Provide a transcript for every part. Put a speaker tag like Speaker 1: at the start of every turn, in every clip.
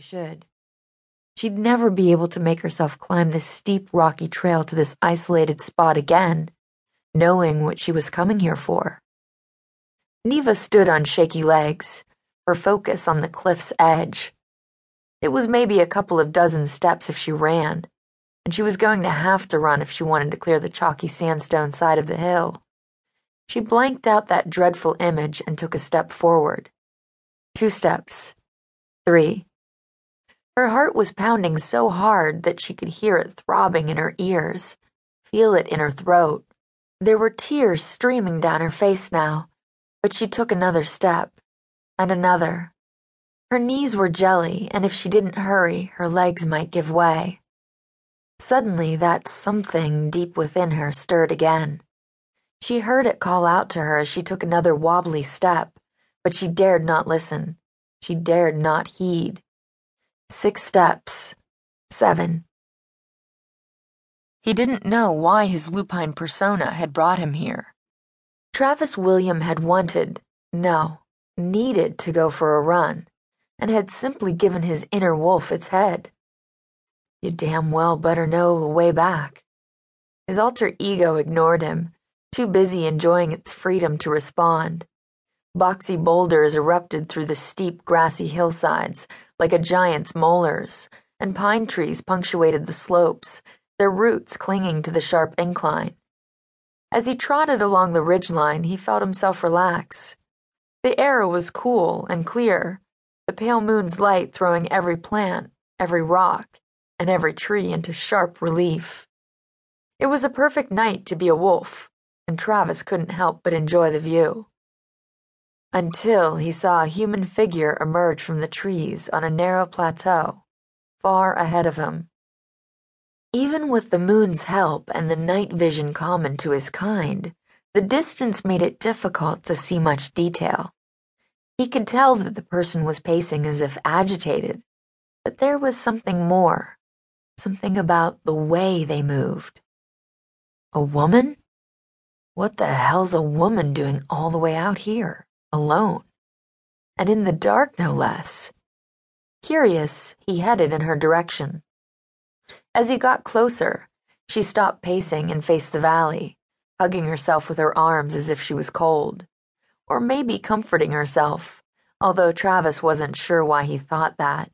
Speaker 1: should. She'd never be able to make herself climb this steep, rocky trail to this isolated spot again, knowing what she was coming here for. Neva stood on shaky legs, her focus on the cliff's edge. It was maybe a couple of dozen steps if she ran, and she was going to have to run if she wanted to clear the chalky sandstone side of the hill. She blanked out that dreadful image and took a step forward. Two steps. Three. Her heart was pounding so hard that she could hear it throbbing in her ears, feel it in her throat. There were tears streaming down her face now but she took another step, and another. Her knees were jelly, and if she didn't hurry, her legs might give way. Suddenly, that something deep within her stirred again. She heard it call out to her as she took another wobbly step, but she dared not listen. She dared not heed. Six steps. Seven. He didn't know why his lupine persona had brought him here. Travis Williamson had wanted, no, needed to go for a run, and had simply given his inner wolf its head. You damn well better know the way back. His alter ego ignored him, too busy enjoying its freedom to respond. Boxy boulders erupted through the steep, grassy hillsides like a giant's molars, and pine trees punctuated the slopes, their roots clinging to the sharp incline. As he trotted along the ridgeline, he felt himself relax. The air was cool and clear, the pale moon's light throwing every plant, every rock, and every tree into sharp relief. It was a perfect night to be a wolf, and Travis couldn't help but enjoy the view. Until he saw a human figure emerge from the trees on a narrow plateau, far ahead of him. Even with the moon's help and the night vision common to his kind, the distance made it difficult to see much detail. He could tell that the person was pacing as if agitated, but there was something more, something about the way they moved. A woman? What the hell's a woman doing all the way out here, alone? And in the dark, no less. Curious, he headed in her direction. As he got closer, she stopped pacing and faced the valley, hugging herself with her arms as if she was cold. Or maybe comforting herself, although Travis wasn't sure why he thought that.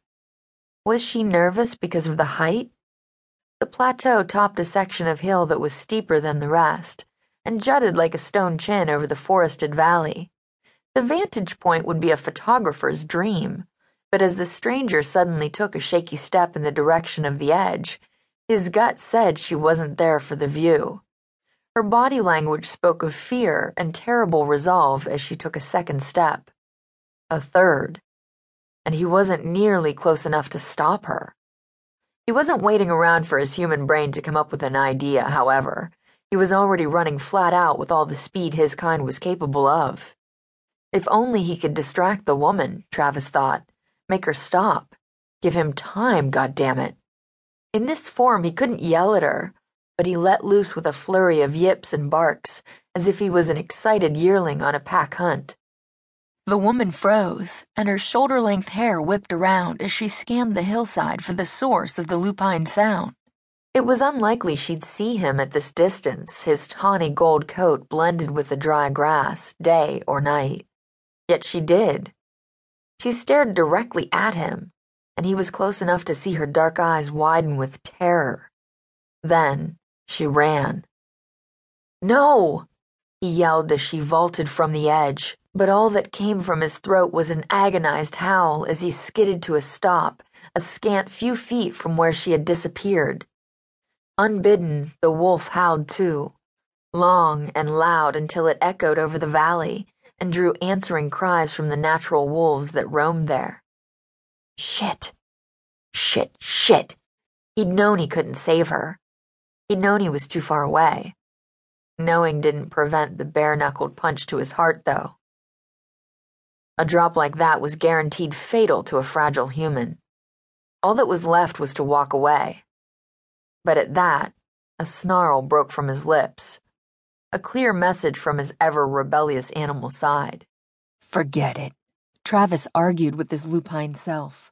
Speaker 1: Was she nervous because of the height? The plateau topped a section of hill that was steeper than the rest and jutted like a stone chin over the forested valley. The vantage point would be a photographer's dream, but as the stranger suddenly took a shaky step in the direction of the edge, his gut said she wasn't there for the view. Her body language spoke of fear and terrible resolve as she took a second step. A third. And he wasn't nearly close enough to stop her. He wasn't waiting around for his human brain to come up with an idea, however. He was already running flat out with all the speed his kind was capable of. If only he could distract the woman, Travis thought, make her stop. Give him time, goddammit. In this form, he couldn't yell at her, but he let loose with a flurry of yips and barks, as if he was an excited yearling on a pack hunt. The woman froze, and her shoulder length hair whipped around as she scanned the hillside for the source of the lupine sound. It was unlikely she'd see him at this distance, his tawny gold coat blended with the dry grass, day or night. Yet she did. She stared directly at him, and he was close enough to see her dark eyes widen with terror. Then she ran. No! he yelled as she vaulted from the edge, but all that came from his throat was an agonized howl as he skidded to a stop, a scant few feet from where she had disappeared. Unbidden, the wolf howled too, long and loud until it echoed over the valley and drew answering cries from the natural wolves that roamed there. Shit. Shit, shit. He'd known he couldn't save her. He'd known he was too far away. Knowing didn't prevent the bare knuckled punch to his heart, though. A drop like that was guaranteed fatal to a fragile human. All that was left was to walk away. But at that, a snarl broke from his lips, a clear message from his ever rebellious animal side.
Speaker 2: Forget it. Travis argued with his lupine self.